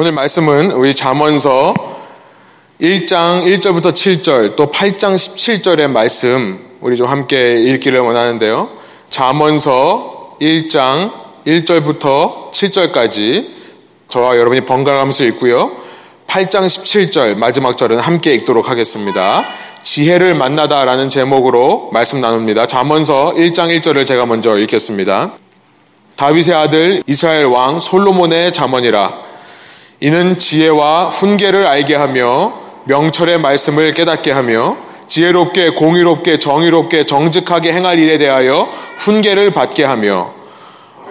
오늘 말씀은 우리 잠언서 1장 1절부터 7절 또 8장 17절의 말씀 우리 좀 함께 읽기를 원하는데요. 잠언서 1장 1절부터 7절까지 저와 여러분이 번갈아 가면서 읽고요. 8장 17절 마지막 절은 함께 읽도록 하겠습니다. 지혜를 만나다라는 제목으로 말씀 나눕니다. 잠언서 1장 1절을 제가 먼저 읽겠습니다. 다윗의 아들 이스라엘 왕 솔로몬의 잠언이라 이는 지혜와 훈계를 알게 하며 명철의 말씀을 깨닫게 하며 지혜롭게 공의롭게 정의롭게 정직하게 행할 일에 대하여 훈계를 받게 하며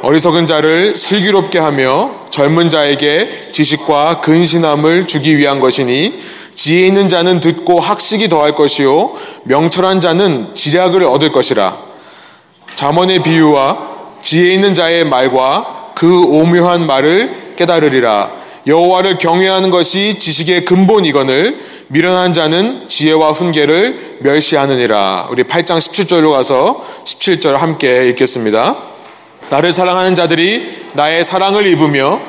어리석은 자를 슬기롭게 하며 젊은 자에게 지식과 근신함을 주기 위한 것이니 지혜 있는 자는 듣고 학식이 더할 것이요 명철한 자는 지략을 얻을 것이라. 잠언의 비유와 지혜 있는 자의 말과 그 오묘한 말을 깨달으리라 여호와를 경외하는 것이 지식의 근본이거늘 미련한 자는 지혜와 훈계를 멸시하느니라. 우리 8장 17절로 가서 17절 함께 읽겠습니다. 나를 사랑하는 자들이 나의 사랑을 입으며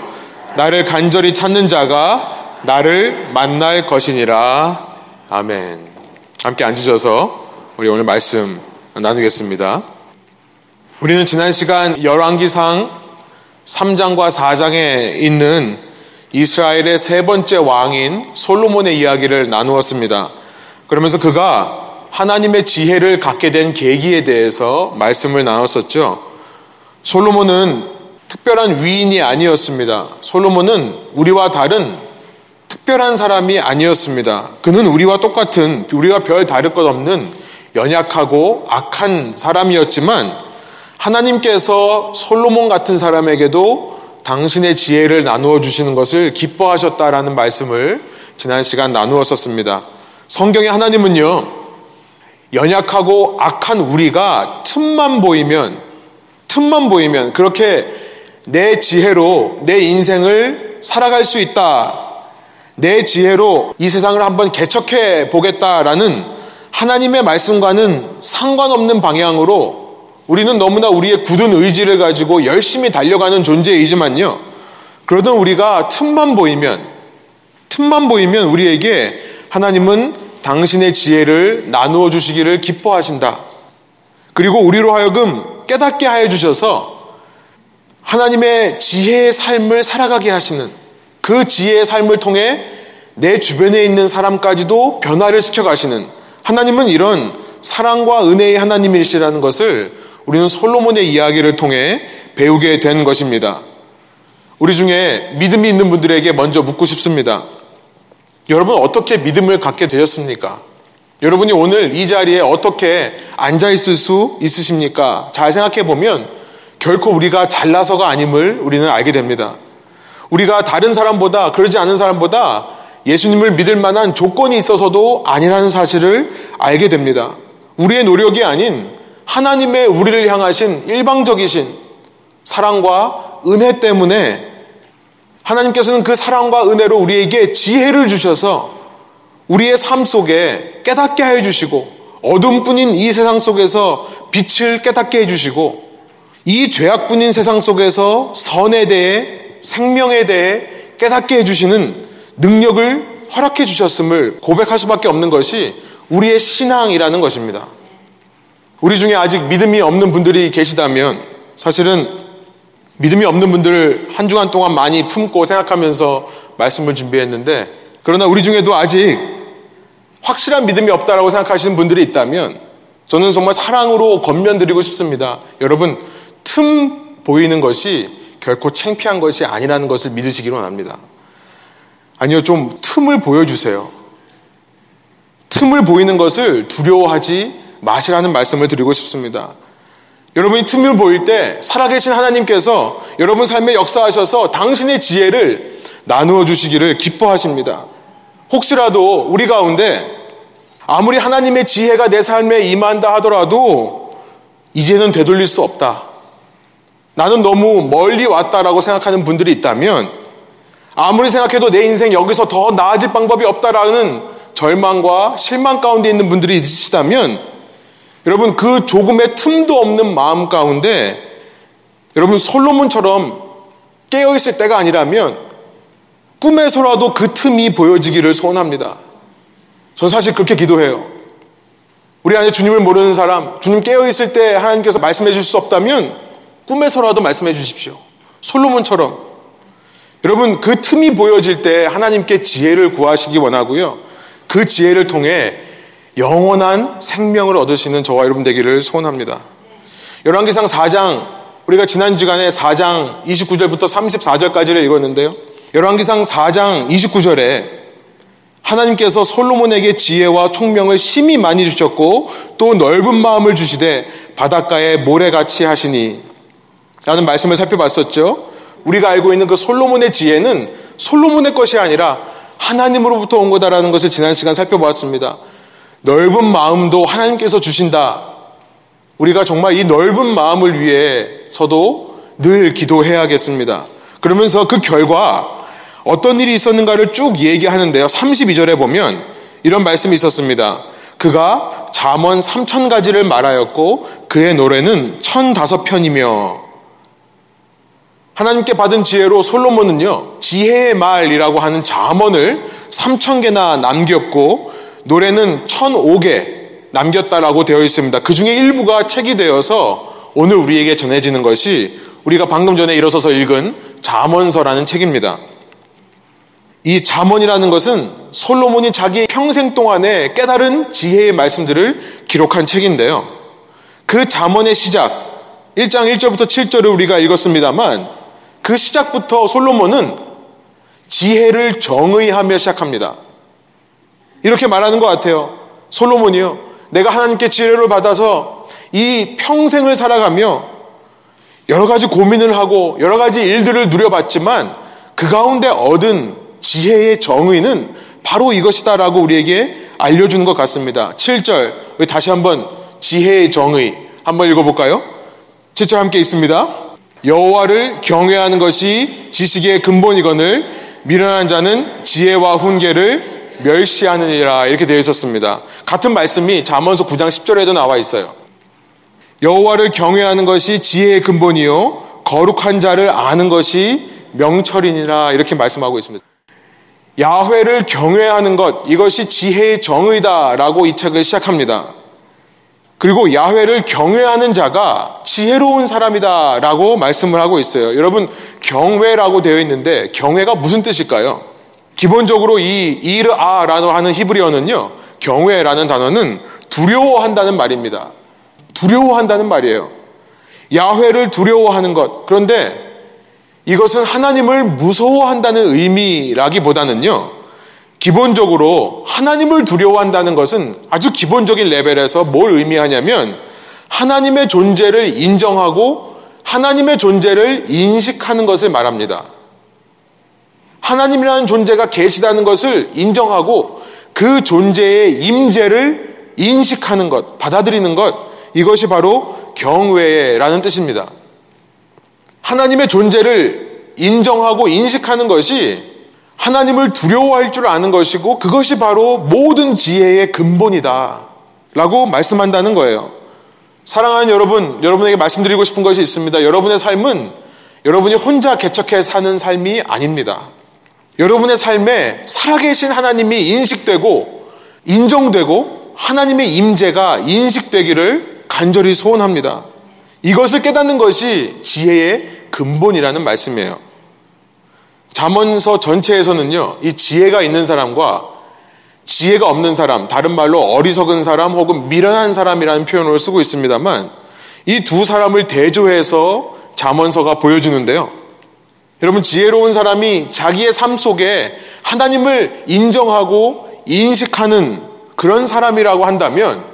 나를 간절히 찾는 자가 나를 만날 것이니라. 아멘. 함께 앉으셔서 우리 오늘 말씀 나누겠습니다. 우리는 지난 시간 열왕기상 3장과 4장에 있는 이스라엘의 세 번째 왕인 솔로몬의 이야기를 나누었습니다. 그러면서 그가 하나님의 지혜를 갖게 된 계기에 대해서 말씀을 나눴었죠. 솔로몬은 특별한 위인이 아니었습니다. 솔로몬은 우리와 다른 특별한 사람이 아니었습니다. 그는 우리와 똑같은, 우리와 별 다를 것 없는 연약하고 악한 사람이었지만 하나님께서 솔로몬 같은 사람에게도 당신의 지혜를 나누어 주시는 것을 기뻐하셨다라는 말씀을 지난 시간 나누었었습니다. 성경의 하나님은요, 연약하고 악한 우리가 틈만 보이면, 틈만 보이면 그렇게 내 지혜로 내 인생을 살아갈 수 있다. 내 지혜로 이 세상을 한번 개척해 보겠다라는 하나님의 말씀과는 상관없는 방향으로 우리는 너무나 우리의 굳은 의지를 가지고 열심히 달려가는 존재이지만요. 그러던 우리가 틈만 보이면, 틈만 보이면 우리에게 하나님은 당신의 지혜를 나누어 주시기를 기뻐하신다. 그리고 우리로 하여금 깨닫게 하여 주셔서 하나님의 지혜의 삶을 살아가게 하시는 그 지혜의 삶을 통해 내 주변에 있는 사람까지도 변화를 시켜 가시는 하나님은 이런 사랑과 은혜의 하나님이시라는 것을 우리는 솔로몬의 이야기를 통해 배우게 된 것입니다. 우리 중에 믿음이 있는 분들에게 먼저 묻고 싶습니다. 여러분 어떻게 믿음을 갖게 되었습니까? 여러분이 오늘 이 자리에 어떻게 앉아 있을 수 있으십니까? 잘 생각해 보면 결코 우리가 잘나서가 아님을 우리는 알게 됩니다. 우리가 다른 사람보다 그러지 않은 사람보다 예수님을 믿을 만한 조건이 있어서도 아니라는 사실을 알게 됩니다. 우리의 노력이 아닌 하나님의 우리를 향하신 일방적이신 사랑과 은혜 때문에 하나님께서는 그 사랑과 은혜로 우리에게 지혜를 주셔서 우리의 삶 속에 깨닫게 해 주시고 어둠뿐인 이 세상 속에서 빛을 깨닫게 해 주시고 이 죄악뿐인 세상 속에서 선에 대해 생명에 대해 깨닫게 해 주시는 능력을 허락해 주셨음을 고백할 수밖에 없는 것이 우리의 신앙이라는 것입니다. 우리 중에 아직 믿음이 없는 분들이 계시다면 사실은 믿음이 없는 분들을 한 주간 동안 많이 품고 생각하면서 말씀을 준비했는데 그러나 우리 중에도 아직 확실한 믿음이 없다라고 생각하시는 분들이 있다면 저는 정말 사랑으로 건면드리고 싶습니다. 여러분 틈 보이는 것이 결코 창피한 것이 아니라는 것을 믿으시기로 합니다. 아니요, 좀 틈을 보여주세요. 틈을 보이는 것을 두려워하지 마시라는 말씀을 드리고 싶습니다. 여러분이 틈을 보일 때 살아계신 하나님께서 여러분 삶에 역사하셔서 당신의 지혜를 나누어 주시기를 기뻐하십니다. 혹시라도 우리 가운데 아무리 하나님의 지혜가 내 삶에 임한다 하더라도 이제는 되돌릴 수 없다. 나는 너무 멀리 왔다라고 생각하는 분들이 있다면 아무리 생각해도 내 인생 여기서 더 나아질 방법이 없다라는 절망과 실망 가운데 있는 분들이 있으시다면 여러분 그 조금의 틈도 없는 마음 가운데 여러분 솔로몬처럼 깨어 있을 때가 아니라면 꿈에서라도 그 틈이 보여지기를 소원합니다. 전 사실 그렇게 기도해요. 우리 안에 주님을 모르는 사람, 주님 깨어 있을 때 하나님께서 말씀해 주실 수 없다면 꿈에서라도 말씀해 주십시오. 솔로몬처럼. 여러분, 그 틈이 보여질 때 하나님께 지혜를 구하시기 원하고요. 그 지혜를 통해 영원한 생명을 얻으시는 저와 여러분 되기를 소원합니다. 열왕기상 4장, 우리가 지난 주간에 4장 29절부터 34절까지를 읽었는데요. 열왕기상 4장 29절에 하나님께서 솔로몬에게 지혜와 총명을 심히 많이 주셨고 또 넓은 마음을 주시되 바닷가에 모래같이 하시니 라는 말씀을 살펴봤었죠. 우리가 알고 있는 그 솔로몬의 지혜는 솔로몬의 것이 아니라 하나님으로부터 온 거다라는 것을 지난 시간 살펴보았습니다. 넓은 마음도 하나님께서 주신다. 우리가 정말 이 넓은 마음을 위해서도 늘 기도해야겠습니다. 그러면서 그 결과 어떤 일이 있었는가를 쭉 얘기하는데요. 32절에 보면 이런 말씀이 있었습니다. 그가 잠언 3천 가지를 말하였고 그의 노래는 1005편이며 하나님께 받은 지혜로 솔로몬은요, 지혜의 말이라고 하는 자문을 3천 개나 남겼고, 노래는 1,005개 남겼다라고 되어 있습니다. 그 중에 일부가 책이 되어서 오늘 우리에게 전해지는 것이 우리가 방금 전에 일어서서 읽은 자문서라는 책입니다. 이 자문이라는 것은 솔로몬이 자기 평생 동안에 깨달은 지혜의 말씀들을 기록한 책인데요. 그 자문의 시작, 1장 1절부터 7절을 우리가 읽었습니다만 그 시작부터 솔로몬은 지혜를 정의하며 시작합니다. 이렇게 말하는 것 같아요. 솔로몬이요. 내가 하나님께 지혜를 받아서 이 평생을 살아가며 여러 가지 고민을 하고 여러 가지 일들을 누려봤지만 그 가운데 얻은 지혜의 정의는 바로 이것이다라고 우리에게 알려주는 것 같습니다. 7절, 다시 한번 지혜의 정의 한번 읽어볼까요? 7절 함께 있습니다. 여호와를 경외하는 것이 지식의 근본이거늘 미련한 자는 지혜와 훈계를 멸시하느니라 이렇게 되어 있었습니다. 같은 말씀이 잠언서 9장 10절에도 나와 있어요. 여호와를 경외하는 것이 지혜의 근본이요 거룩한 자를 아는 것이 명철이니라 이렇게 말씀하고 있습니다. 야훼를 경외하는 것 이것이 지혜의 정의다라고 이 책을 시작합니다. 그리고 야훼를 경외하는 자가 지혜로운 사람이다라고 말씀을 하고 있어요. 여러분 경외라고 되어 있는데 경외가 무슨 뜻일까요? 기본적으로 이 이르아라고 하는 히브리어는요. 경외라는 단어는 두려워한다는 말입니다. 두려워한다는 말이에요. 야훼를 두려워하는 것. 그런데 이것은 하나님을 무서워한다는 의미라기보다는요. 기본적으로 하나님을 두려워한다는 것은 아주 기본적인 레벨에서 뭘 의미하냐면 하나님의 존재를 인정하고 하나님의 존재를 인식하는 것을 말합니다. 하나님이라는 존재가 계시다는 것을 인정하고 그 존재의 임재를 인식하는 것, 받아들이는 것, 이것이 바로 경외라는 뜻입니다. 하나님의 존재를 인정하고 인식하는 것이 하나님을 두려워할 줄 아는 것이고 그것이 바로 모든 지혜의 근본이다. 라고 말씀한다는 거예요. 사랑하는 여러분, 여러분에게 말씀드리고 싶은 것이 있습니다. 여러분의 삶은 여러분이 혼자 개척해 사는 삶이 아닙니다. 여러분의 삶에 살아계신 하나님이 인식되고 인정되고 하나님의 임재가 인식되기를 간절히 소원합니다. 이것을 깨닫는 것이 지혜의 근본이라는 말씀이에요. 잠언서 전체에서는요, 이 지혜가 있는 사람과 지혜가 없는 사람, 다른 말로 어리석은 사람 혹은 미련한 사람이라는 표현을 쓰고 있습니다만 이 두 사람을 대조해서 잠언서가 보여주는데요. 여러분 지혜로운 사람이 자기의 삶 속에 하나님을 인정하고 인식하는 그런 사람이라고 한다면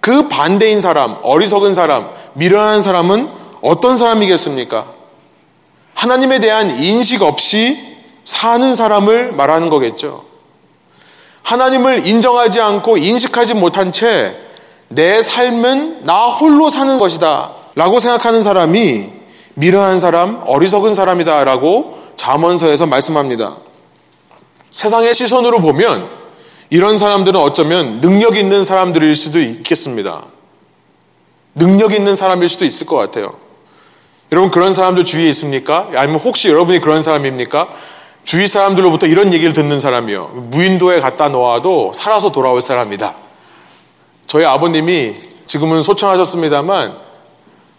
그 반대인 사람, 어리석은 사람, 미련한 사람은 어떤 사람이겠습니까? 하나님에 대한 인식 없이 사는 사람을 말하는 거겠죠. 하나님을 인정하지 않고 인식하지 못한 채 내 삶은 나 홀로 사는 것이다. 라고 생각하는 사람이 미련한 사람, 어리석은 사람이다. 라고 자문서에서 말씀합니다. 세상의 시선으로 보면 이런 사람들은 어쩌면 능력 있는 사람들일 수도 있겠습니다. 능력 있는 사람일 수도 있을 것 같아요. 여러분 그런 사람들 주위에 있습니까? 아니면 혹시 여러분이 그런 사람입니까? 주위 사람들로부터 이런 얘기를 듣는 사람이요. 무인도에 갖다 놓아도 살아서 돌아올 사람이다. 저희 아버님이 지금은 소천하셨습니다만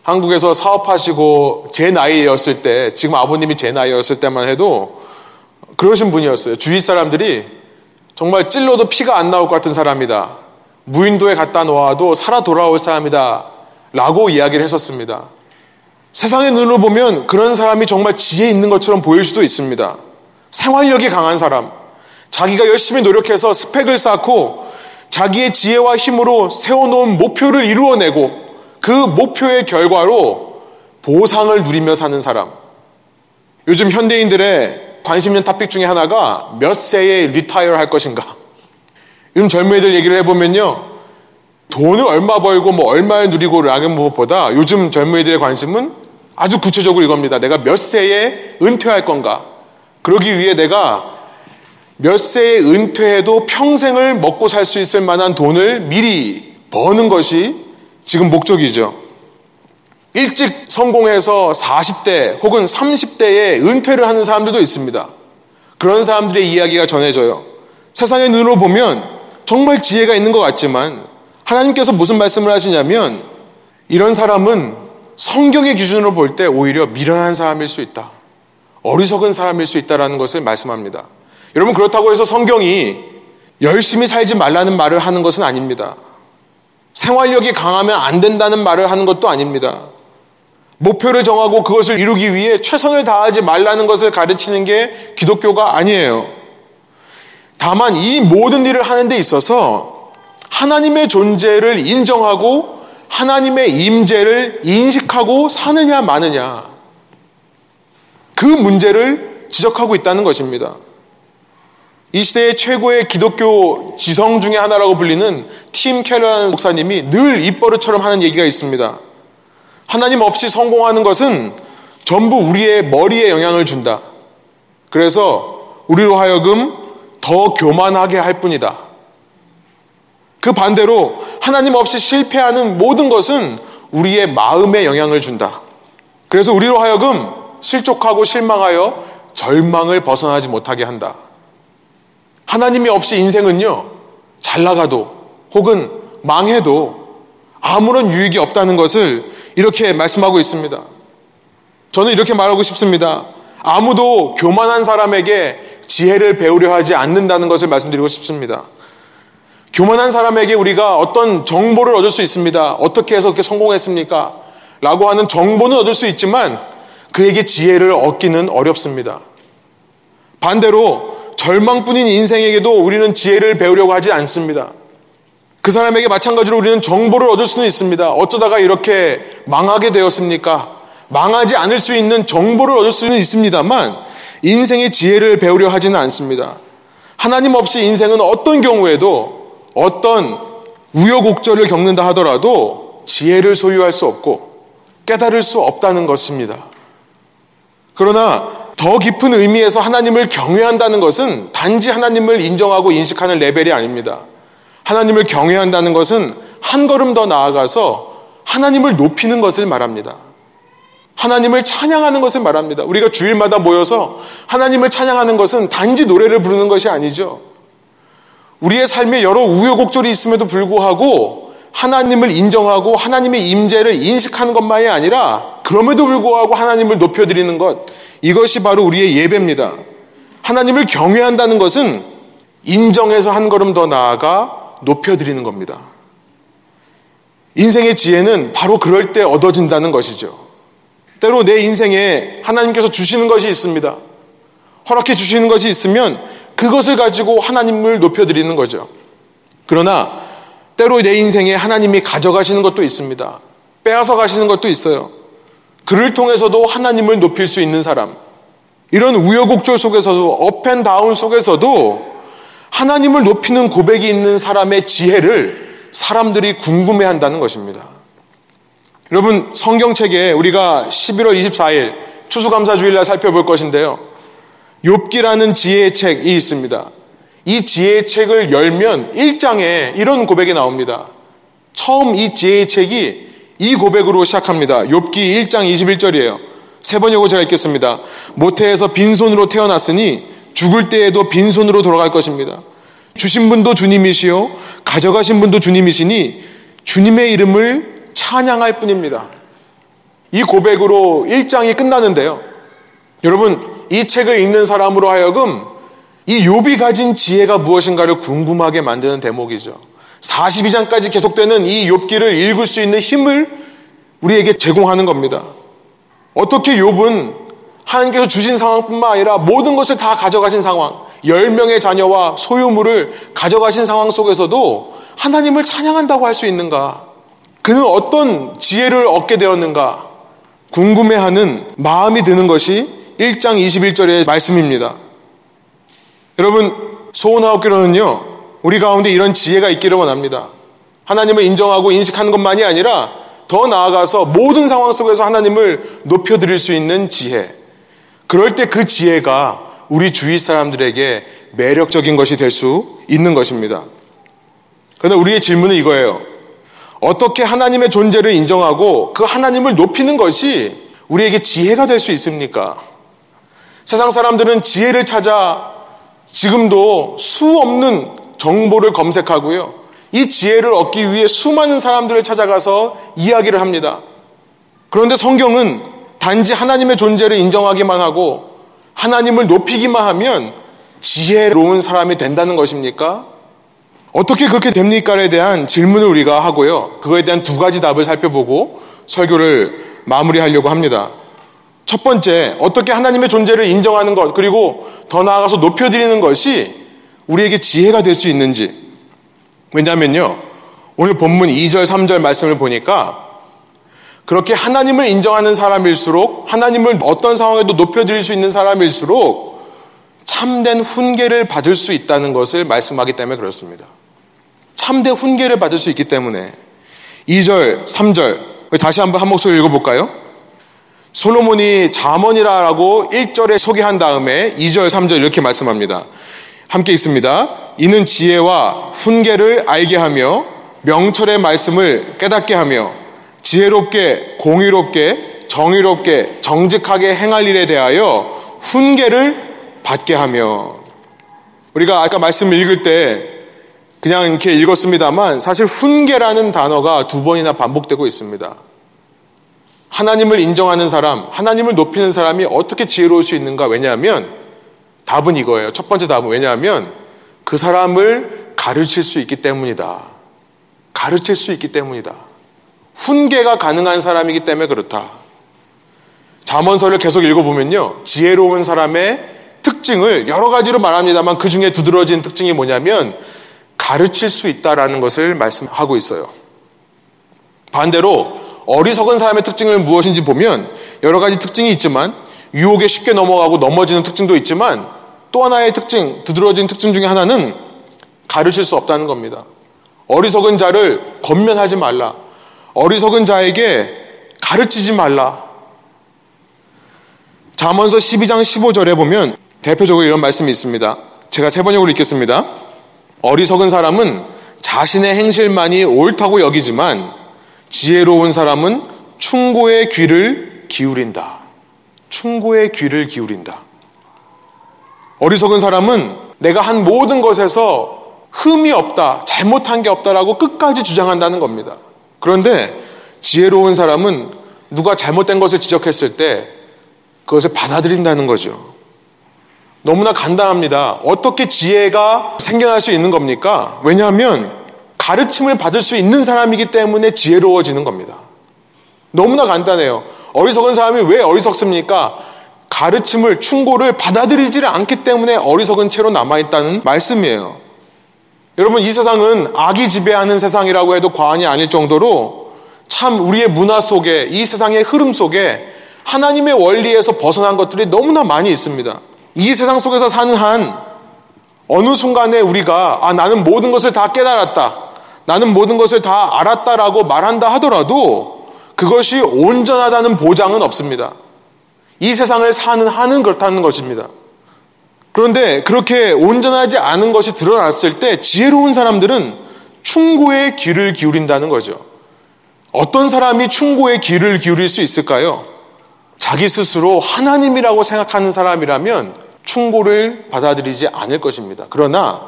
한국에서 사업하시고 제 나이였을 때, 지금 아버님이 제 나이였을 때만 해도 그러신 분이었어요. 주위 사람들이 정말 찔러도 피가 안 나올 것 같은 사람이다. 무인도에 갖다 놓아도 살아 돌아올 사람이다. 라고 이야기를 했었습니다. 세상의 눈으로 보면 그런 사람이 정말 지혜 있는 것처럼 보일 수도 있습니다. 생활력이 강한 사람, 자기가 열심히 노력해서 스펙을 쌓고 자기의 지혜와 힘으로 세워놓은 목표를 이루어내고 그 목표의 결과로 보상을 누리며 사는 사람. 요즘 현대인들의 관심 있는 토픽 중에 하나가 몇 세에 리타이어 할 것인가. 요즘 젊은이들 얘기를 해보면요. 돈을 얼마 벌고 뭐 얼마를 누리고 라는 무엇보다 요즘 젊은이들의 관심은 아주 구체적으로 이겁니다. 내가 몇 세에 은퇴할 건가. 그러기 위해 내가 몇 세에 은퇴해도 평생을 먹고 살 수 있을 만한 돈을 미리 버는 것이 지금 목적이죠. 일찍 성공해서 40대 혹은 30대에 은퇴를 하는 사람들도 있습니다. 그런 사람들의 이야기가 전해져요. 세상의 눈으로 보면 정말 지혜가 있는 것 같지만 하나님께서 무슨 말씀을 하시냐면 이런 사람은 성경의 기준으로 볼 때 오히려 미련한 사람일 수 있다. 어리석은 사람일 수 있다라는 것을 말씀합니다. 여러분 그렇다고 해서 성경이 열심히 살지 말라는 말을 하는 것은 아닙니다. 생활력이 강하면 안 된다는 말을 하는 것도 아닙니다. 목표를 정하고 그것을 이루기 위해 최선을 다하지 말라는 것을 가르치는 게 기독교가 아니에요. 다만 이 모든 일을 하는 데 있어서 하나님의 존재를 인정하고 하나님의 임재를 인식하고 사느냐 마느냐 그 문제를 지적하고 있다는 것입니다. 이 시대의 최고의 기독교 지성 중의 하나라고 불리는 팀 켈러라는 목사님이 늘 입버릇처럼 하는 얘기가 있습니다. 하나님 없이 성공하는 것은 전부 우리의 머리에 영향을 준다. 그래서 우리로 하여금 더 교만하게 할 뿐이다. 그 반대로 하나님 없이 실패하는 모든 것은 우리의 마음에 영향을 준다. 그래서 우리로 하여금 실족하고 실망하여 절망을 벗어나지 못하게 한다. 하나님이 없이 인생은요, 잘 나가도 혹은 망해도 아무런 유익이 없다는 것을 이렇게 말씀하고 있습니다. 저는 이렇게 말하고 싶습니다. 아무도 교만한 사람에게 지혜를 배우려 하지 않는다는 것을 말씀드리고 싶습니다. 교만한 사람에게 우리가 어떤 정보를 얻을 수 있습니다. 어떻게 해서 그렇게 성공했습니까? 라고 하는 정보는 얻을 수 있지만 그에게 지혜를 얻기는 어렵습니다. 반대로 절망뿐인 인생에게도 우리는 지혜를 배우려고 하지 않습니다. 그 사람에게 마찬가지로 우리는 정보를 얻을 수는 있습니다. 어쩌다가 이렇게 망하게 되었습니까? 망하지 않을 수 있는 정보를 얻을 수는 있습니다만 인생의 지혜를 배우려 하지는 않습니다. 하나님 없이 인생은 어떤 경우에도 어떤 우여곡절을 겪는다 하더라도 지혜를 소유할 수 없고 깨달을 수 없다는 것입니다. 그러나 더 깊은 의미에서 하나님을 경외한다는 것은 단지 하나님을 인정하고 인식하는 레벨이 아닙니다. 하나님을 경외한다는 것은 한 걸음 더 나아가서 하나님을 높이는 것을 말합니다. 하나님을 찬양하는 것을 말합니다. 우리가 주일마다 모여서 하나님을 찬양하는 것은 단지 노래를 부르는 것이 아니죠. 우리의 삶에 여러 우여곡절이 있음에도 불구하고 하나님을 인정하고 하나님의 임재를 인식하는 것만이 아니라 그럼에도 불구하고 하나님을 높여드리는 것 이것이 바로 우리의 예배입니다. 하나님을 경외한다는 것은 인정해서 한 걸음 더 나아가 높여드리는 겁니다. 인생의 지혜는 바로 그럴 때 얻어진다는 것이죠. 때로 내 인생에 하나님께서 주시는 것이 있습니다. 허락해 주시는 것이 있으면 그것을 가지고 하나님을 높여드리는 거죠. 그러나 때로 내 인생에 하나님이 가져가시는 것도 있습니다. 빼앗아 가시는 것도 있어요. 그를 통해서도 하나님을 높일 수 있는 사람. 이런 우여곡절 속에서도 up and down 속에서도 하나님을 높이는 고백이 있는 사람의 지혜를 사람들이 궁금해 한다는 것입니다. 여러분 성경책에 우리가 11월 24일 추수감사주일날 살펴볼 것인데요. 욥기라는 지혜의 책이 있습니다. 이 지혜의 책을 열면 1장에 이런 고백이 나옵니다. 처음 이 지혜의 책이 이 고백으로 시작합니다. 욥기 1장 21절이에요. 세번 요고 제가 읽겠습니다. 모태에서 빈손으로 태어났으니 죽을 때에도 빈손으로 돌아갈 것입니다. 주신 분도 주님이시요 가져가신 분도 주님이시니 주님의 이름을 찬양할 뿐입니다. 이 고백으로 1장이 끝나는데요. 여러분, 이 책을 읽는 사람으로 하여금 이 욥이 가진 지혜가 무엇인가를 궁금하게 만드는 대목이죠. 42장까지 계속되는 이 욥기를 읽을 수 있는 힘을 우리에게 제공하는 겁니다. 어떻게 욥은 하나님께서 주신 상황뿐만 아니라 모든 것을 다 가져가신 상황, 10명의 자녀와 소유물을 가져가신 상황 속에서도 하나님을 찬양한다고 할 수 있는가? 그는 어떤 지혜를 얻게 되었는가? 궁금해하는 마음이 드는 것이 1장 21절의 말씀입니다. 여러분, 소원하옵기로는요, 우리 가운데 이런 지혜가 있기를 원합니다. 하나님을 인정하고 인식하는 것만이 아니라 더 나아가서 모든 상황 속에서 하나님을 높여드릴 수 있는 지혜. 그럴 때 그 지혜가 우리 주위 사람들에게 매력적인 것이 될 수 있는 것입니다. 그런데 우리의 질문은 이거예요. 어떻게 하나님의 존재를 인정하고 그 하나님을 높이는 것이 우리에게 지혜가 될 수 있습니까? 세상 사람들은 지혜를 찾아 지금도 수 없는 정보를 검색하고요. 이 지혜를 얻기 위해 수많은 사람들을 찾아가서 이야기를 합니다. 그런데 성경은 단지 하나님의 존재를 인정하기만 하고 하나님을 높이기만 하면 지혜로운 사람이 된다는 것입니까? 어떻게 그렇게 됩니까에 대한 질문을 우리가 하고요. 그거에 대한 두 가지 답을 살펴보고 설교를 마무리하려고 합니다. 첫 번째, 어떻게 하나님의 존재를 인정하는 것, 그리고 더 나아가서 높여드리는 것이 우리에게 지혜가 될 수 있는지. 왜냐하면요, 오늘 본문 2절, 3절 말씀을 보니까 그렇게 하나님을 인정하는 사람일수록 하나님을 어떤 상황에도 높여드릴 수 있는 사람일수록 참된 훈계를 받을 수 있다는 것을 말씀하기 때문에 그렇습니다. 참된 훈계를 받을 수 있기 때문에 2절, 3절 다시 한번 한 목소리 읽어볼까요? 솔로몬이 자문이라고 1절에 소개한 다음에 2절, 3절 이렇게 말씀합니다. 함께 있습니다. 이는 지혜와 훈계를 알게 하며 명철의 말씀을 깨닫게 하며 지혜롭게 공의롭게 정의롭게 정직하게 행할 일에 대하여 훈계를 받게 하며 우리가 아까 말씀 읽을 때 그냥 이렇게 읽었습니다만 사실 훈계라는 단어가 두 번이나 반복되고 있습니다. 하나님을 인정하는 사람, 하나님을 높이는 사람이 어떻게 지혜로울 수 있는가? 왜냐하면 답은 이거예요. 첫 번째 답은 왜냐하면 그 사람을 가르칠 수 있기 때문이다. 가르칠 수 있기 때문이다. 훈계가 가능한 사람이기 때문에 그렇다. 자문서를 계속 읽어보면요. 지혜로운 사람의 특징을 여러 가지로 말합니다만 그 중에 두드러진 특징이 뭐냐면 가르칠 수 있다라는 것을 말씀하고 있어요. 반대로 어리석은 사람의 특징을 무엇인지 보면 여러 가지 특징이 있지만 유혹에 쉽게 넘어가고 넘어지는 특징도 있지만 또 하나의 특징, 두드러진 특징 중에 하나는 가르칠 수 없다는 겁니다. 어리석은 자를 권면하지 말라. 어리석은 자에게 가르치지 말라. 잠언서 12장 15절에 보면 대표적으로 이런 말씀이 있습니다. 제가 세 번역으로 읽겠습니다. 어리석은 사람은 자신의 행실만이 옳다고 여기지만 지혜로운 사람은 충고의 귀를 기울인다. 충고의 귀를 기울인다. 어리석은 사람은 내가 한 모든 것에서 흠이 없다, 잘못한 게 없다라고 끝까지 주장한다는 겁니다. 그런데 지혜로운 사람은 누가 잘못된 것을 지적했을 때 그것을 받아들인다는 거죠. 너무나 간단합니다. 어떻게 지혜가 생겨날 수 있는 겁니까? 왜냐하면 가르침을 받을 수 있는 사람이기 때문에 지혜로워지는 겁니다. 너무나 간단해요. 어리석은 사람이 왜 어리석습니까? 가르침을, 충고를 받아들이지를 않기 때문에 어리석은 채로 남아있다는 말씀이에요. 여러분, 이 세상은 악이 지배하는 세상이라고 해도 과언이 아닐 정도로 참 우리의 문화 속에, 이 세상의 흐름 속에 하나님의 원리에서 벗어난 것들이 너무나 많이 있습니다. 이 세상 속에서 사는 한 어느 순간에 우리가 아 나는 모든 것을 다 깨달았다. 나는 모든 것을 다 알았다라고 말한다 하더라도 그것이 온전하다는 보장은 없습니다. 이 세상을 사는 한은 그렇다는 것입니다. 그런데 그렇게 온전하지 않은 것이 드러났을 때 지혜로운 사람들은 충고의 귀를 기울인다는 거죠. 어떤 사람이 충고의 귀를 기울일 수 있을까요? 자기 스스로 하나님이라고 생각하는 사람이라면 충고를 받아들이지 않을 것입니다. 그러나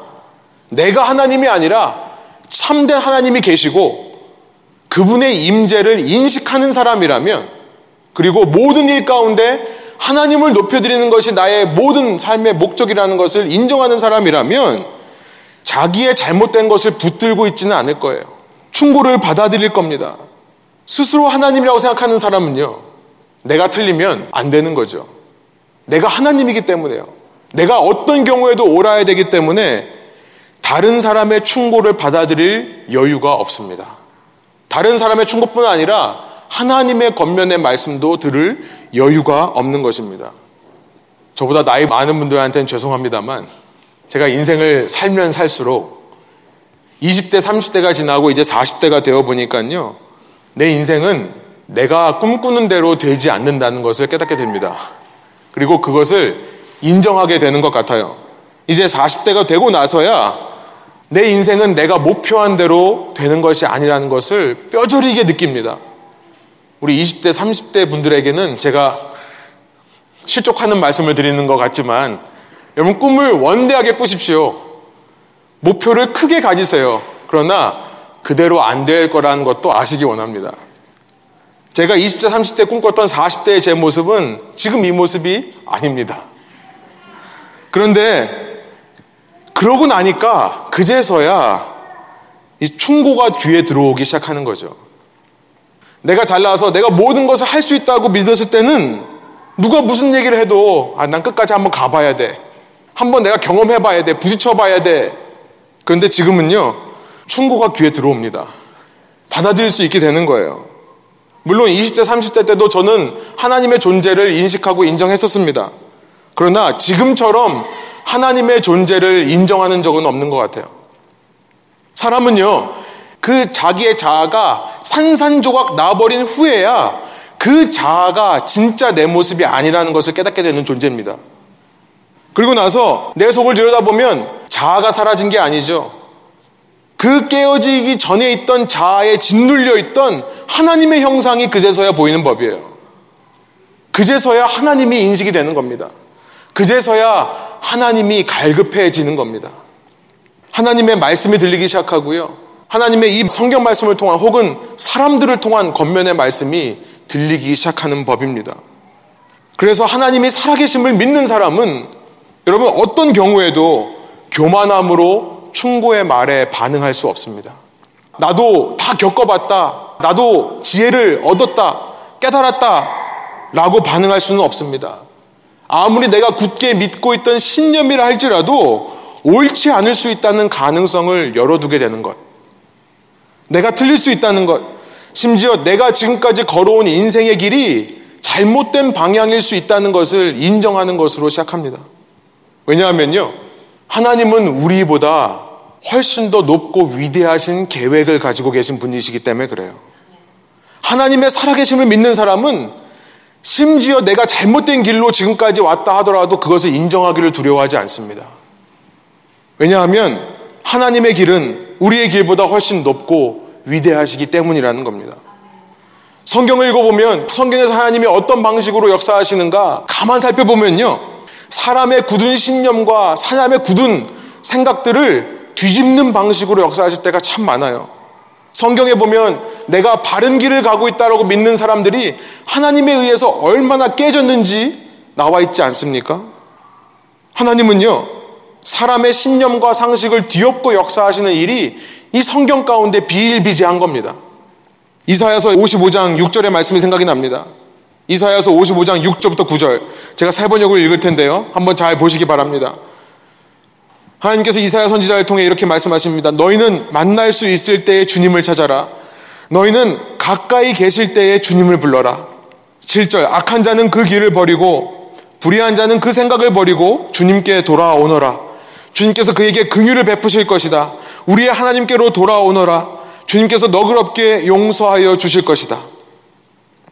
내가 하나님이 아니라 참된 하나님이 계시고 그분의 임재를 인식하는 사람이라면 그리고 모든 일 가운데 하나님을 높여드리는 것이 나의 모든 삶의 목적이라는 것을 인정하는 사람이라면 자기의 잘못된 것을 붙들고 있지는 않을 거예요. 충고를 받아들일 겁니다. 스스로 하나님이라고 생각하는 사람은요, 내가 틀리면 안 되는 거죠. 내가 하나님이기 때문에요. 내가 어떤 경우에도 옳아야 되기 때문에 다른 사람의 충고를 받아들일 여유가 없습니다. 다른 사람의 충고뿐 아니라 하나님의 겉면의 말씀도 들을 여유가 없는 것입니다. 저보다 나이 많은 분들한테는 죄송합니다만 제가 인생을 살면 살수록 20대, 30대가 지나고 이제 40대가 되어 보니까요. 내 인생은 내가 꿈꾸는 대로 되지 않는다는 것을 깨닫게 됩니다. 그리고 그것을 인정하게 되는 것 같아요. 이제 40대가 되고 나서야 내 인생은 내가 목표한 대로 되는 것이 아니라는 것을 뼈저리게 느낍니다. 우리 20대, 30대 분들에게는 제가 실족하는 말씀을 드리는 것 같지만 여러분 꿈을 원대하게 꾸십시오. 목표를 크게 가지세요. 그러나 그대로 안 될 거라는 것도 아시기 원합니다. 제가 20대, 30대 꿈꿨던 40대의 제 모습은 지금 이 모습이 아닙니다. 그런데 그러고 나니까 그제서야 이 충고가 귀에 들어오기 시작하는 거죠. 내가 잘나서 내가 모든 것을 할 수 있다고 믿었을 때는 누가 무슨 얘기를 해도 아, 난 끝까지 한번 가봐야 돼. 한번 내가 경험해봐야 돼. 부딪혀봐야 돼. 그런데 지금은요, 충고가 귀에 들어옵니다. 받아들일 수 있게 되는 거예요. 물론 20대, 30대 때도 저는 하나님의 존재를 인식하고 인정했었습니다. 그러나 지금처럼 하나님의 존재를 인정하는 적은 없는 것 같아요. 사람은요, 그 자기의 자아가 산산조각 나버린 후에야 그 자아가 진짜 내 모습이 아니라는 것을 깨닫게 되는 존재입니다. 그리고 나서 내 속을 들여다보면 자아가 사라진 게 아니죠. 그 깨어지기 전에 있던 자아에 짓눌려 있던 하나님의 형상이 그제서야 보이는 법이에요. 그제서야 하나님이 인식이 되는 겁니다. 그제서야 하나님이 갈급해지는 겁니다. 하나님의 말씀이 들리기 시작하고요. 하나님의 이 성경 말씀을 통한 혹은 사람들을 통한 겉면의 말씀이 들리기 시작하는 법입니다. 그래서 하나님이 살아계심을 믿는 사람은 여러분 어떤 경우에도 교만함으로 충고의 말에 반응할 수 없습니다. 나도 다 겪어봤다. 나도 지혜를 얻었다. 깨달았다. 라고 반응할 수는 없습니다. 아무리 내가 굳게 믿고 있던 신념이라 할지라도 옳지 않을 수 있다는 가능성을 열어두게 되는 것. 내가 틀릴 수 있다는 것. 심지어 내가 지금까지 걸어온 인생의 길이 잘못된 방향일 수 있다는 것을 인정하는 것으로 시작합니다. 왜냐하면요. 하나님은 우리보다 훨씬 더 높고 위대하신 계획을 가지고 계신 분이시기 때문에 그래요. 하나님의 살아계심을 믿는 사람은 심지어 내가 잘못된 길로 지금까지 왔다 하더라도 그것을 인정하기를 두려워하지 않습니다. 왜냐하면 하나님의 길은 우리의 길보다 훨씬 높고 위대하시기 때문이라는 겁니다. 성경을 읽어보면 성경에서 하나님이 어떤 방식으로 역사하시는가 가만 살펴보면요. 사람의 굳은 신념과 사람의 굳은 생각들을 뒤집는 방식으로 역사하실 때가 참 많아요. 성경에 보면 내가 바른 길을 가고 있다고 믿는 사람들이 하나님에 의해서 얼마나 깨졌는지 나와 있지 않습니까? 하나님은요, 사람의 신념과 상식을 뒤엎고 역사하시는 일이 이 성경 가운데 비일비재한 겁니다. 이사야서 55장 6절의 말씀이 생각이 납니다. 이사야서 55장 6절부터 9절. 제가 세 번역을 읽을 텐데요. 한번 잘 보시기 바랍니다. 하나님께서 이사야 선지자를 통해 이렇게 말씀하십니다. 너희는 만날 수 있을 때에 주님을 찾아라. 너희는 가까이 계실 때에 주님을 불러라. 7절 악한 자는 그 길을 버리고 불의한 자는 그 생각을 버리고 주님께 돌아오너라. 주님께서 그에게 긍휼을 베푸실 것이다. 우리의 하나님께로 돌아오너라. 주님께서 너그럽게 용서하여 주실 것이다.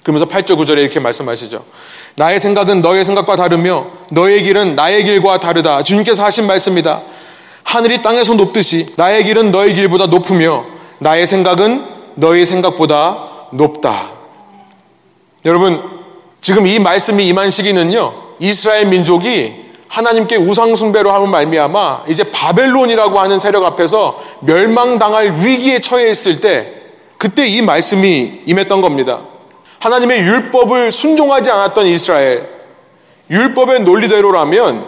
그러면서 8절 9절에 이렇게 말씀하시죠. 나의 생각은 너의 생각과 다르며 너의 길은 나의 길과 다르다. 주님께서 하신 말씀이다. 하늘이 땅에서 높듯이 나의 길은 너의 길보다 높으며 나의 생각은 너의 생각보다 높다. 여러분, 지금 이 말씀이 임한 시기는요, 이스라엘 민족이 하나님께 우상숭배로 하면 말미암아 이제 바벨론이라고 하는 세력 앞에서 멸망당할 위기에 처해 있을 때 그때 이 말씀이 임했던 겁니다. 하나님의 율법을 순종하지 않았던 이스라엘 율법의 논리대로라면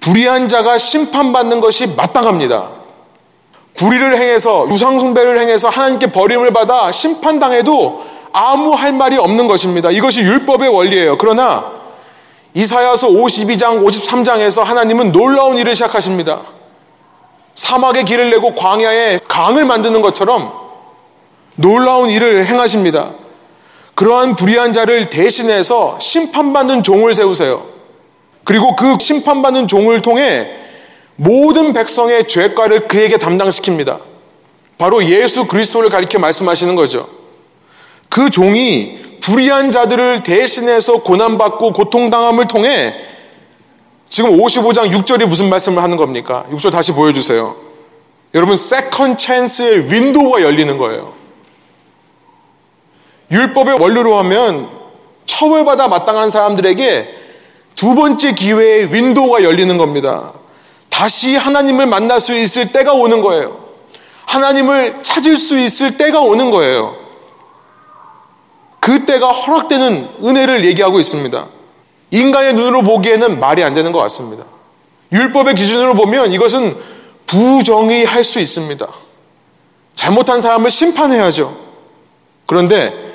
불의한 자가 심판받는 것이 마땅합니다. 불의를 행해서 우상숭배를 행해서 하나님께 버림을 받아 심판당해도 아무 할 말이 없는 것입니다. 이것이 율법의 원리예요. 그러나 이사야서 52장, 53장에서 하나님은 놀라운 일을 시작하십니다. 사막에 길을 내고 광야에 강을 만드는 것처럼 놀라운 일을 행하십니다. 그러한 불의한 자를 대신해서 심판받는 종을 세우세요. 그리고 그 심판받는 종을 통해 모든 백성의 죄과를 그에게 담당시킵니다. 바로 예수 그리스도를 가리켜 말씀하시는 거죠. 그 종이 불의한 자들을 대신해서 고난받고 고통당함을 통해 지금 55장 6절이 무슨 말씀을 하는 겁니까? 6절 다시 보여주세요. 여러분, second chance의 window가 열리는 거예요. 율법의 원리로 하면 처벌받아 마땅한 사람들에게 두 번째 기회의 윈도우가 열리는 겁니다. 다시 하나님을 만날 수 있을 때가 오는 거예요. 하나님을 찾을 수 있을 때가 오는 거예요. 그 때가 허락되는 은혜를 얘기하고 있습니다. 인간의 눈으로 보기에는 말이 안 되는 것 같습니다. 율법의 기준으로 보면 이것은 부정의할 수 있습니다. 잘못한 사람을 심판해야죠. 그런데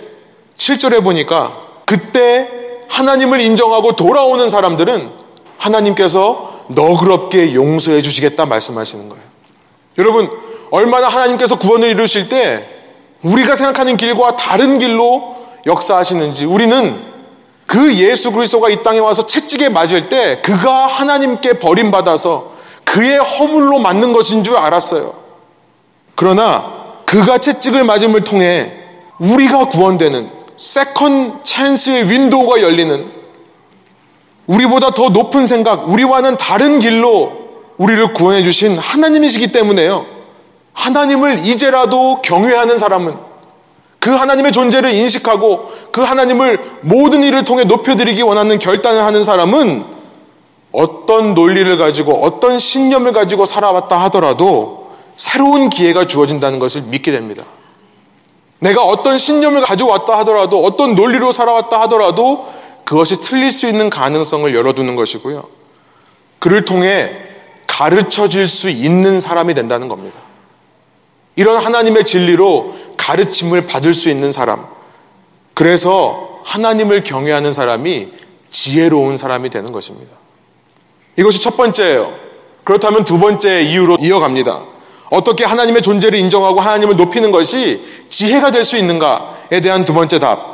7절에 보니까 그때 하나님을 인정하고 돌아오는 사람들은 하나님께서 너그럽게 용서해 주시겠다 말씀하시는 거예요. 여러분, 얼마나 하나님께서 구원을 이루실 때 우리가 생각하는 길과 다른 길로 역사하시는지 우리는 그 예수 그리스도가 이 땅에 와서 채찍에 맞을 때 그가 하나님께 버림받아서 그의 허물로 맞는 것인 줄 알았어요. 그러나 그가 채찍을 맞음을 통해 우리가 구원되는 second chance의 window가 열리는 우리보다 더 높은 생각, 우리와는 다른 길로 우리를 구원해 주신 하나님이시기 때문에요. 하나님을 이제라도 경외하는 사람은 그 하나님의 존재를 인식하고 그 하나님을 모든 일을 통해 높여드리기 원하는 결단을 하는 사람은 어떤 논리를 가지고 어떤 신념을 가지고 살아왔다 하더라도 새로운 기회가 주어진다는 것을 믿게 됩니다. 내가 어떤 신념을 가져왔다 하더라도 어떤 논리로 살아왔다 하더라도 그것이 틀릴 수 있는 가능성을 열어두는 것이고요. 그를 통해 가르쳐 줄수 있는 사람이 된다는 겁니다. 이런 하나님의 진리로 가르침을 받을 수 있는 사람. 그래서 하나님을 경외하는 사람이 지혜로운 사람이 되는 것입니다. 이것이 첫 번째예요. 그렇다면 두 번째 이유로 이어갑니다. 어떻게 하나님의 존재를 인정하고 하나님을 높이는 것이 지혜가 될 수 있는가에 대한 두 번째 답.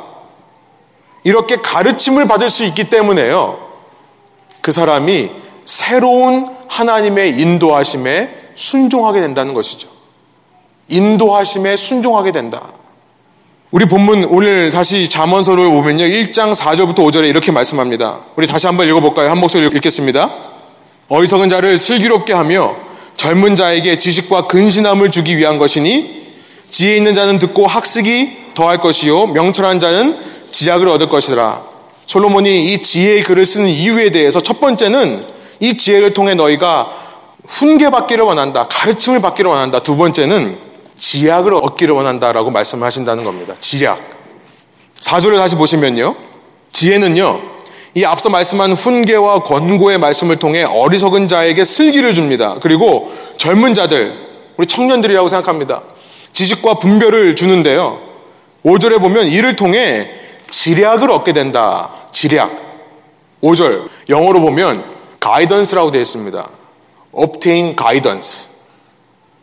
이렇게 가르침을 받을 수 있기 때문에요. 그 사람이 새로운 하나님의 인도하심에 순종하게 된다는 것이죠. 인도하심에 순종하게 된다. 우리 본문 오늘 다시 잠언서를 보면요. 1장 4절부터 5절에 이렇게 말씀합니다. 우리 다시 한번 읽어볼까요? 한 목소리로 읽겠습니다. 어리석은 자를 슬기롭게 하며 젊은 자에게 지식과 근신함을 주기 위한 것이니 지혜 있는 자는 듣고 학습이 더할 것이요 명철한 자는 지략을 얻을 것이라. 솔로몬이 이 지혜의 글을 쓰는 이유에 대해서 첫 번째는 이 지혜를 통해 너희가 훈계받기를 원한다. 가르침을 받기를 원한다. 두 번째는 지약을 얻기를 원한다라고 말씀을 하신다는 겁니다. 지략. 사절을 다시 보시면요. 지혜는요. 이 앞서 말씀한 훈계와 권고의 말씀을 통해 어리석은 자에게 슬기를 줍니다. 그리고 젊은 자들, 우리 청년들이라고 생각합니다. 지식과 분별을 주는데요. 5절에 보면 이를 통해 지략을 얻게 된다. 지략. 5절. 영어로 보면 guidance라고 되어 있습니다. obtain guidance.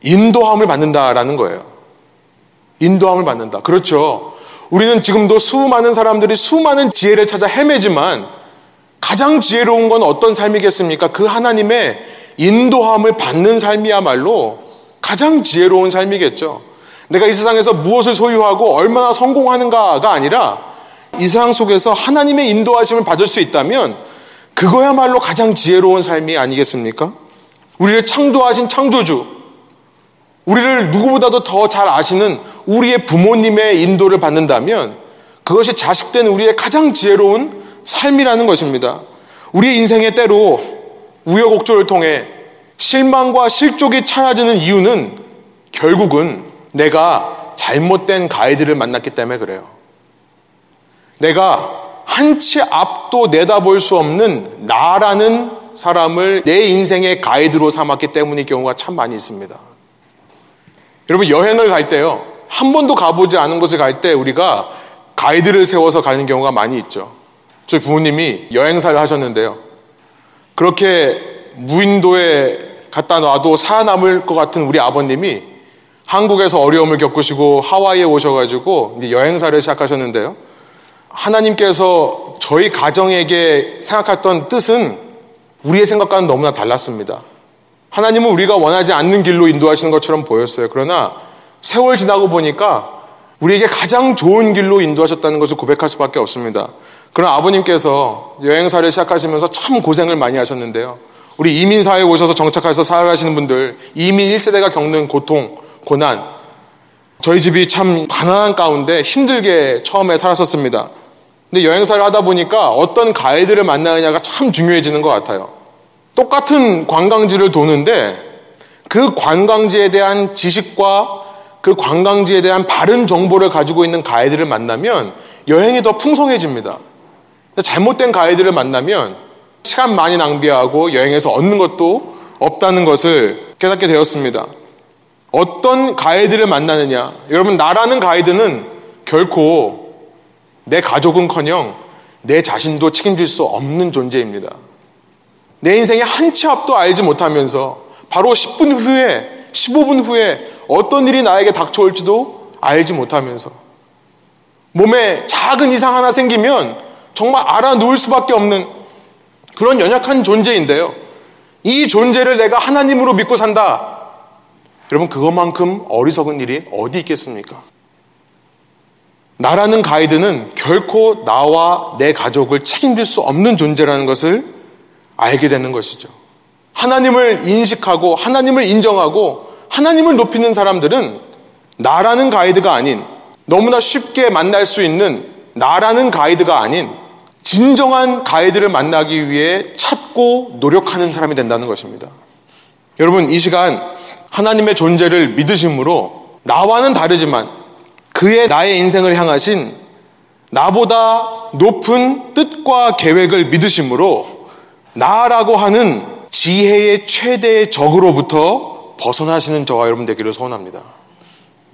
인도함을 받는다라는 거예요. 인도함을 받는다. 그렇죠. 우리는 지금도 수많은 사람들이 수많은 지혜를 찾아 헤매지만 가장 지혜로운 건 어떤 삶이겠습니까? 그 하나님의 인도함을 받는 삶이야말로 가장 지혜로운 삶이겠죠. 내가 이 세상에서 무엇을 소유하고 얼마나 성공하는가가 아니라 이 세상 속에서 하나님의 인도하심을 받을 수 있다면 그거야말로 가장 지혜로운 삶이 아니겠습니까? 우리를 창조하신 창조주, 우리를 누구보다도 더 잘 아시는 우리의 부모님의 인도를 받는다면 그것이 자식된 우리의 가장 지혜로운 삶이라는 것입니다. 우리의 인생의 때로 우여곡절을 통해 실망과 실족이 찾아지는 이유는 결국은 내가 잘못된 가이드를 만났기 때문에 그래요. 내가 한치 앞도 내다볼 수 없는 나라는 사람을 내 인생의 가이드로 삼았기 때문인 경우가 참 많이 있습니다. 여러분 여행을 갈 때요. 한 번도 가보지 않은 곳을 갈때 우리가 가이드를 세워서 가는 경우가 많이 있죠. 저희 부모님이 여행사를 하셨는데요. 그렇게 무인도에 갖다 놔도 살아남을 것 같은 우리 아버님이 한국에서 어려움을 겪으시고 하와이에 오셔가지고 여행사를 시작하셨는데요. 하나님께서 저희 가정에게 생각했던 뜻은 우리의 생각과는 너무나 달랐습니다. 하나님은 우리가 원하지 않는 길로 인도하시는 것처럼 보였어요. 그러나 세월 지나고 보니까 우리에게 가장 좋은 길로 인도하셨다는 것을 고백할 수밖에 없습니다. 그러나 아버님께서 여행사를 시작하시면서 참 고생을 많이 하셨는데요. 우리 이민사회에 오셔서 정착해서 살아가시는 분들, 이민 1세대가 겪는 고통, 고난, 저희 집이 참 가난한 가운데 힘들게 처음에 살았었습니다. 근데 여행사를 하다 보니까 어떤 가이드를 만나느냐가 참 중요해지는 것 같아요. 똑같은 관광지를 도는데 그 관광지에 대한 지식과 그 관광지에 대한 바른 정보를 가지고 있는 가이드를 만나면 여행이 더 풍성해집니다. 잘못된 가이드를 만나면 시간 많이 낭비하고 여행에서 얻는 것도 없다는 것을 깨닫게 되었습니다. 어떤 가이드를 만나느냐. 여러분, 나라는 가이드는 결코 내 가족은 커녕 내 자신도 책임질 수 없는 존재입니다. 내 인생의 한 치 앞도 알지 못하면서 바로 10분 후에, 15분 후에 어떤 일이 나에게 닥쳐올지도 알지 못하면서 몸에 작은 이상 하나 생기면 정말 알아 누울 수밖에 없는 그런 연약한 존재인데요. 이 존재를 내가 하나님으로 믿고 산다. 여러분, 그것만큼 어리석은 일이 어디 있겠습니까? 나라는 가이드는 결코 나와 내 가족을 책임질 수 없는 존재라는 것을 알게 되는 것이죠. 하나님을 인식하고 하나님을 인정하고 하나님을 높이는 사람들은 나라는 가이드가 아닌 너무나 쉽게 만날 수 있는 나라는 가이드가 아닌 진정한 가이드를 만나기 위해 찾고 노력하는 사람이 된다는 것입니다. 여러분, 이 시간 하나님의 존재를 믿으심으로 나와는 다르지만 그의 나의 인생을 향하신 나보다 높은 뜻과 계획을 믿으심으로 나라고 하는 지혜의 최대의 적으로부터 벗어나시는 저와 여러분 되기를 소원합니다.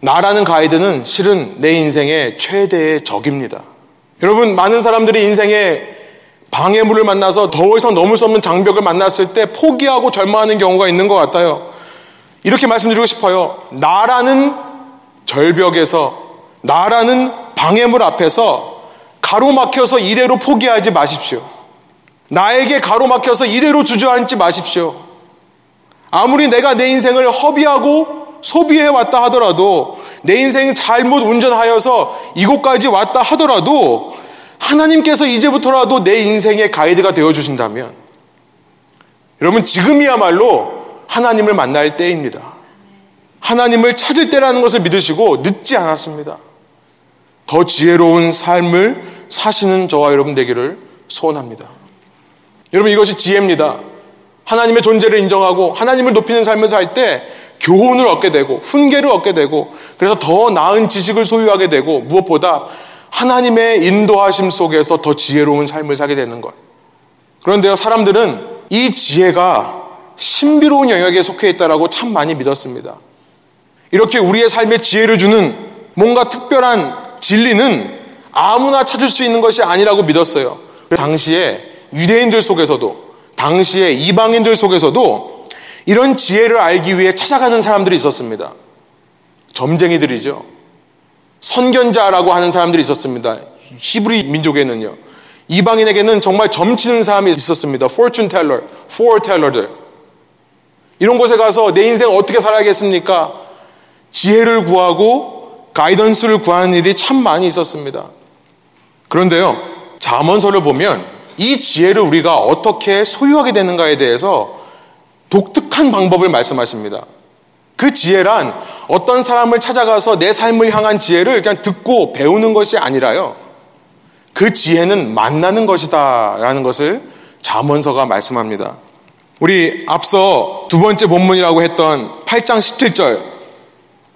나라는 가이드는 실은 내 인생의 최대의 적입니다. 여러분, 많은 사람들이 인생에 방해물을 만나서 더 이상 넘을 수 없는 장벽을 만났을 때 포기하고 절망하는 경우가 있는 것 같아요. 이렇게 말씀드리고 싶어요. 나라는 절벽에서, 나라는 방해물 앞에서 가로막혀서 이대로 포기하지 마십시오. 나에게 가로막혀서 이대로 주저앉지 마십시오. 아무리 내가 내 인생을 허비하고 소비해 왔다 하더라도 내 인생 잘못 운전하여서 이곳까지 왔다 하더라도 하나님께서 이제부터라도 내 인생의 가이드가 되어 주신다면 여러분 지금이야말로 하나님을 만날 때입니다. 하나님을 찾을 때라는 것을 믿으시고 늦지 않았습니다. 더 지혜로운 삶을 사시는 저와 여러분 되기를 소원합니다. 여러분 이것이 지혜입니다. 하나님의 존재를 인정하고 하나님을 높이는 삶을 살 때 교훈을 얻게 되고 훈계를 얻게 되고 그래서 더 나은 지식을 소유하게 되고 무엇보다 하나님의 인도하심 속에서 더 지혜로운 삶을 살게 되는 것. 그런데요, 사람들은 이 지혜가 신비로운 영역에 속해 있다라고 참 많이 믿었습니다. 이렇게 우리의 삶에 지혜를 주는 뭔가 특별한 진리는 아무나 찾을 수 있는 것이 아니라고 믿었어요. 당시에 유대인들 속에서도 당시에 이방인들 속에서도 이런 지혜를 알기 위해 찾아가는 사람들이 있었습니다. 점쟁이들이죠. 선견자라고 하는 사람들이 있었습니다. 히브리 민족에는요. 이방인에게는 정말 점치는 사람이 있었습니다. fortune teller, foreteller들. 이런 곳에 가서 내 인생 어떻게 살아야겠습니까? 지혜를 구하고 가이던스를 구하는 일이 참 많이 있었습니다. 그런데요, 자문서를 보면 이 지혜를 우리가 어떻게 소유하게 되는가에 대해서 독특한 방법을 말씀하십니다. 그 지혜란 어떤 사람을 찾아가서 내 삶을 향한 지혜를 그냥 듣고 배우는 것이 아니라요. 그 지혜는 만나는 것이다 라는 것을 잠언서가 말씀합니다. 우리 앞서 두 번째 본문이라고 했던 8장 17절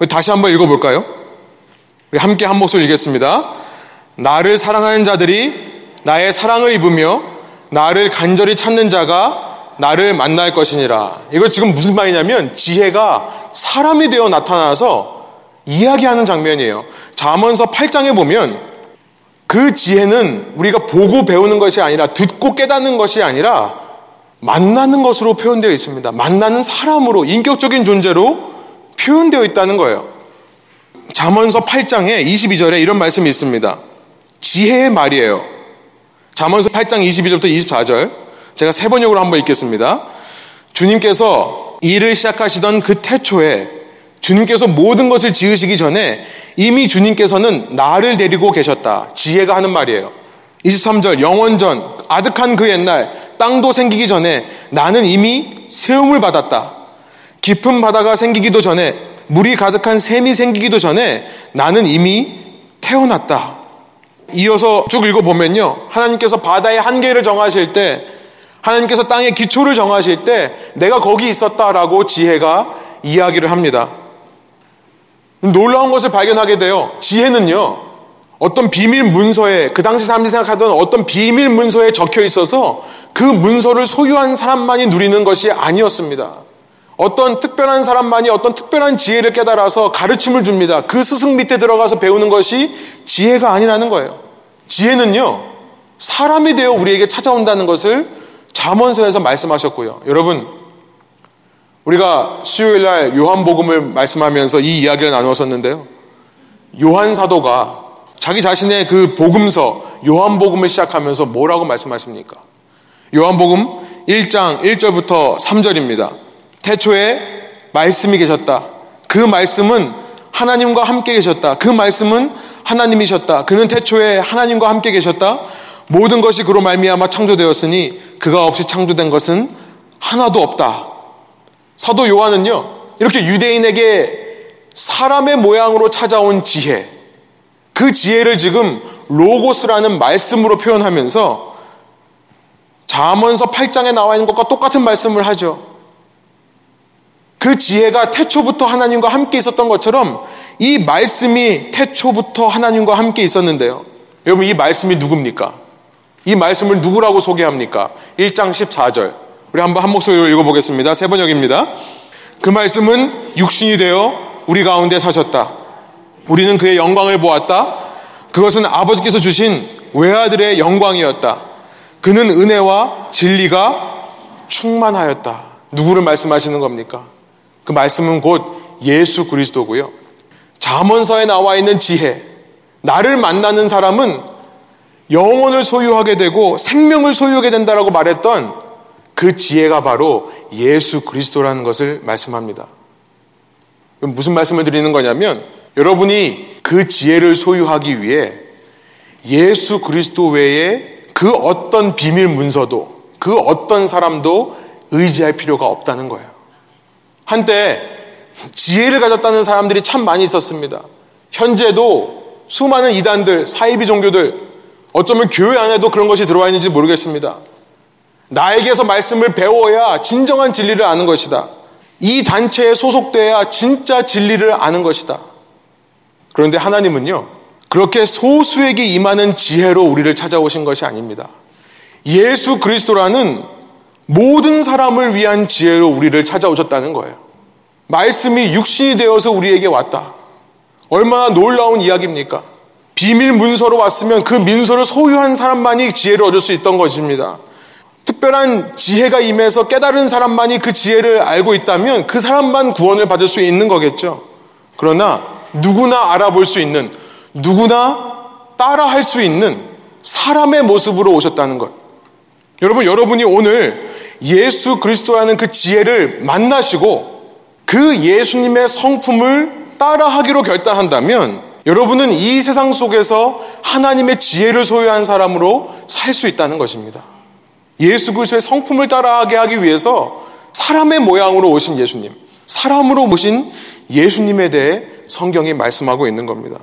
다시 한번 읽어볼까요? 우리 함께 한 목소리 읽겠습니다. 나를 사랑하는 자들이 나의 사랑을 입으며 나를 간절히 찾는 자가 나를 만날 것이니라. 이거 지금 무슨 말이냐면 지혜가 사람이 되어 나타나서 이야기하는 장면이에요. 잠언서 8장에 보면 그 지혜는 우리가 보고 배우는 것이 아니라 듣고 깨닫는 것이 아니라 만나는 것으로 표현되어 있습니다. 만나는 사람으로 인격적인 존재로 표현되어 있다는 거예요. 잠언서 8장에 22절에 이런 말씀이 있습니다. 지혜의 말이에요. 잠언서 8장 22절부터 24절. 제가 세 번역으로 한번 읽겠습니다. 주님께서 일을 시작하시던 그 태초에 주님께서 모든 것을 지으시기 전에 이미 주님께서는 나를 데리고 계셨다. 지혜가 하는 말이에요. 23절 영원전 아득한 그 옛날 땅도 생기기 전에 나는 이미 세움을 받았다. 깊은 바다가 생기기도 전에 물이 가득한 샘이 생기기도 전에 나는 이미 태어났다. 이어서 쭉 읽어보면요. 하나님께서 바다의 한계를 정하실 때, 하나님께서 땅의 기초를 정하실 때, 내가 거기 있었다라고 지혜가 이야기를 합니다. 놀라운 것을 발견하게 돼요. 지혜는요, 어떤 비밀 문서에, 그 당시 사람들이 생각하던 어떤 비밀 문서에 적혀 있어서 그 문서를 소유한 사람만이 누리는 것이 아니었습니다. 어떤 특별한 사람만이 어떤 특별한 지혜를 깨달아서 가르침을 줍니다. 그 스승 밑에 들어가서 배우는 것이 지혜가 아니라는 거예요. 지혜는요, 사람이 되어 우리에게 찾아온다는 것을 잠언서에서 말씀하셨고요. 여러분, 우리가 수요일 날 요한복음을 말씀하면서 이 이야기를 나누었었는데요. 요한 사도가 자기 자신의 그 복음서 요한복음을 시작하면서 뭐라고 말씀하십니까? 요한복음 1장 1절부터 3절입니다. 태초에 말씀이 계셨다. 그 말씀은 하나님과 함께 계셨다. 그 말씀은 하나님이셨다. 그는 태초에 하나님과 함께 계셨다. 모든 것이 그로 말미암아 창조되었으니 그가 없이 창조된 것은 하나도 없다. 사도 요한은요. 이렇게 유대인에게 사람의 모양으로 찾아온 지혜, 그 지혜를 지금 로고스라는 말씀으로 표현하면서 잠언서 8장에 나와 있는 것과 똑같은 말씀을 하죠. 그 지혜가 태초부터 하나님과 함께 있었던 것처럼 이 말씀이 태초부터 하나님과 함께 있었는데요. 여러분 이 말씀이 누굽니까? 이 말씀을 누구라고 소개합니까? 1장 14절. 우리 한번 한 목소리로 읽어보겠습니다. 세 번역입니다. 그 말씀은 육신이 되어 우리 가운데 사셨다. 우리는 그의 영광을 보았다. 그것은 아버지께서 주신 외아들의 영광이었다. 그는 은혜와 진리가 충만하였다. 누구를 말씀하시는 겁니까? 그 말씀은 곧 예수 그리스도고요. 잠언서에 나와 있는 지혜, 나를 만나는 사람은 영혼을 소유하게 되고 생명을 소유하게 된다라고 말했던 그 지혜가 바로 예수 그리스도라는 것을 말씀합니다. 무슨 말씀을 드리는 거냐면 여러분이 그 지혜를 소유하기 위해 예수 그리스도 외에 그 어떤 비밀 문서도 그 어떤 사람도 의지할 필요가 없다는 거예요. 한때 지혜를 가졌다는 사람들이 참 많이 있었습니다. 현재도 수많은 이단들, 사이비 종교들, 어쩌면 교회 안에도 그런 것이 들어와 있는지 모르겠습니다. 나에게서 말씀을 배워야 진정한 진리를 아는 것이다. 이 단체에 소속돼야 진짜 진리를 아는 것이다. 그런데 하나님은요, 그렇게 소수에게 임하는 지혜로 우리를 찾아오신 것이 아닙니다. 예수 그리스도라는 모든 사람을 위한 지혜로 우리를 찾아오셨다는 거예요. 말씀이 육신이 되어서 우리에게 왔다. 얼마나 놀라운 이야기입니까? 비밀 문서로 왔으면 그 민서를 소유한 사람만이 지혜를 얻을 수 있던 것입니다. 특별한 지혜가 임해서 깨달은 사람만이 그 지혜를 알고 있다면 그 사람만 구원을 받을 수 있는 거겠죠. 그러나 누구나 알아볼 수 있는 누구나 따라 할 수 있는 사람의 모습으로 오셨다는 것. 여러분, 여러분이 오늘 예수 그리스도라는 그 지혜를 만나시고 그 예수님의 성품을 따라하기로 결단한다면 여러분은 이 세상 속에서 하나님의 지혜를 소유한 사람으로 살 수 있다는 것입니다. 예수 그리스도의 성품을 따라하게 하기 위해서 사람의 모양으로 오신 예수님, 사람으로 오신 예수님에 대해 성경이 말씀하고 있는 겁니다.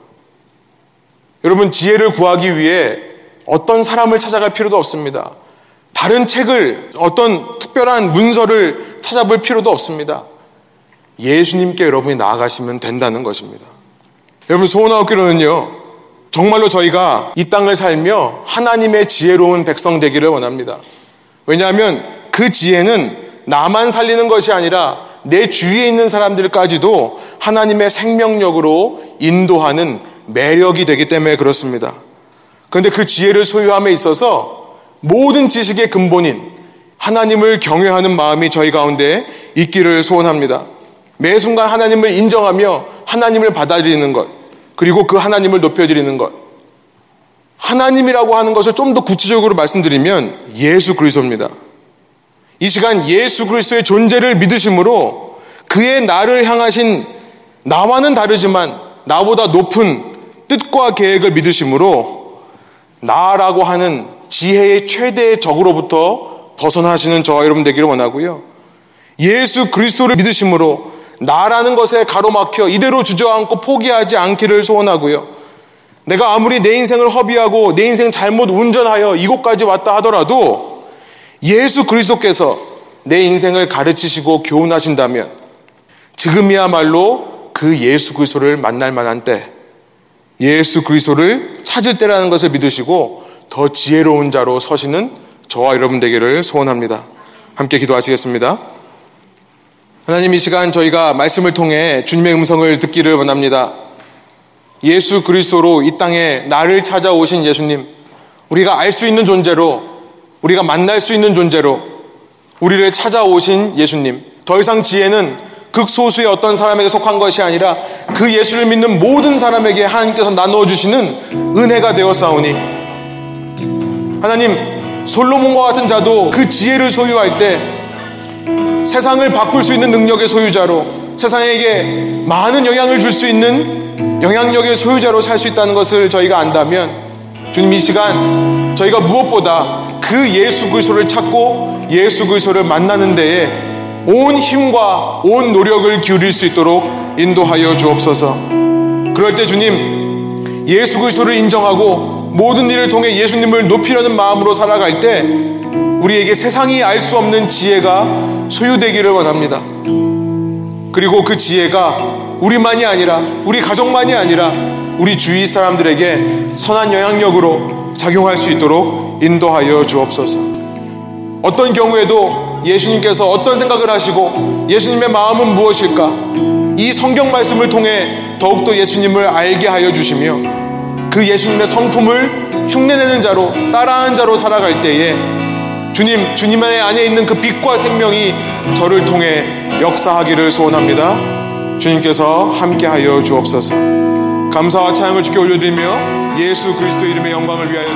여러분, 지혜를 구하기 위해 어떤 사람을 찾아갈 필요도 없습니다. 다른 책을 어떤 특별한 문서를 찾아볼 필요도 없습니다. 예수님께 여러분이 나아가시면 된다는 것입니다. 여러분 소원하옵기로는요. 정말로 저희가 이 땅을 살며 하나님의 지혜로운 백성 되기를 원합니다. 왜냐하면 그 지혜는 나만 살리는 것이 아니라 내 주위에 있는 사람들까지도 하나님의 생명력으로 인도하는 매력이 되기 때문에 그렇습니다. 그런데 그 지혜를 소유함에 있어서 모든 지식의 근본인 하나님을 경외하는 마음이 저희 가운데 있기를 소원합니다. 매 순간 하나님을 인정하며 하나님을 받아들이는 것, 그리고 그 하나님을 높여드리는 것. 하나님이라고 하는 것을 좀 더 구체적으로 말씀드리면 예수 그리스도입니다. 이 시간 예수 그리스도의 존재를 믿으심으로 그의 나를 향하신 나와는 다르지만 나보다 높은 뜻과 계획을 믿으심으로 나라고 하는 지혜의 최대의 적으로부터 벗어나시는 저와 여러분 되기를 원하고요. 예수 그리스도를 믿으심으로 나라는 것에 가로막혀 이대로 주저앉고 포기하지 않기를 소원하고요. 내가 아무리 내 인생을 허비하고 내 인생 잘못 운전하여 이곳까지 왔다 하더라도 예수 그리스도께서 내 인생을 가르치시고 교훈하신다면 지금이야말로 그 예수 그리스도를 만날 만한 때, 예수 그리스도를 찾을 때라는 것을 믿으시고 더 지혜로운 자로 서시는 저와 여러분 되기를 소원합니다. 함께 기도하시겠습니다. 하나님 이 시간 저희가 말씀을 통해 주님의 음성을 듣기를 원합니다. 예수 그리스도로 이 땅에 나를 찾아오신 예수님, 우리가 알 수 있는 존재로 우리가 만날 수 있는 존재로 우리를 찾아오신 예수님. 더 이상 지혜는 극소수의 어떤 사람에게 속한 것이 아니라 그 예수를 믿는 모든 사람에게 하나님께서 나누어 주시는 은혜가 되었사오니 하나님 솔로몬과 같은 자도 그 지혜를 소유할 때 세상을 바꿀 수 있는 능력의 소유자로 세상에게 많은 영향을 줄 수 있는 영향력의 소유자로 살 수 있다는 것을 저희가 안다면 주님 이 시간 저희가 무엇보다 그 예수 그리스도를 찾고 예수 그리스도를 만나는 데에 온 힘과 온 노력을 기울일 수 있도록 인도하여 주옵소서. 그럴 때 주님 예수 그리스도를 인정하고 모든 일을 통해 예수님을 높이려는 마음으로 살아갈 때 우리에게 세상이 알 수 없는 지혜가 소유되기를 원합니다. 그리고 그 지혜가 우리만이 아니라 우리 가족만이 아니라 우리 주위 사람들에게 선한 영향력으로 작용할 수 있도록 인도하여 주옵소서. 어떤 경우에도 예수님께서 어떤 생각을 하시고 예수님의 마음은 무엇일까? 이 성경 말씀을 통해 더욱더 예수님을 알게 하여 주시며 그 예수님의 성품을 흉내내는 자로 따라하는 자로 살아갈 때에 주님, 주님의 안에 있는 그 빛과 생명이 저를 통해 역사하기를 소원합니다. 주님께서 함께하여 주옵소서. 감사와 찬양을 주께 올려드리며 예수 그리스도 이름의 영광을 위하여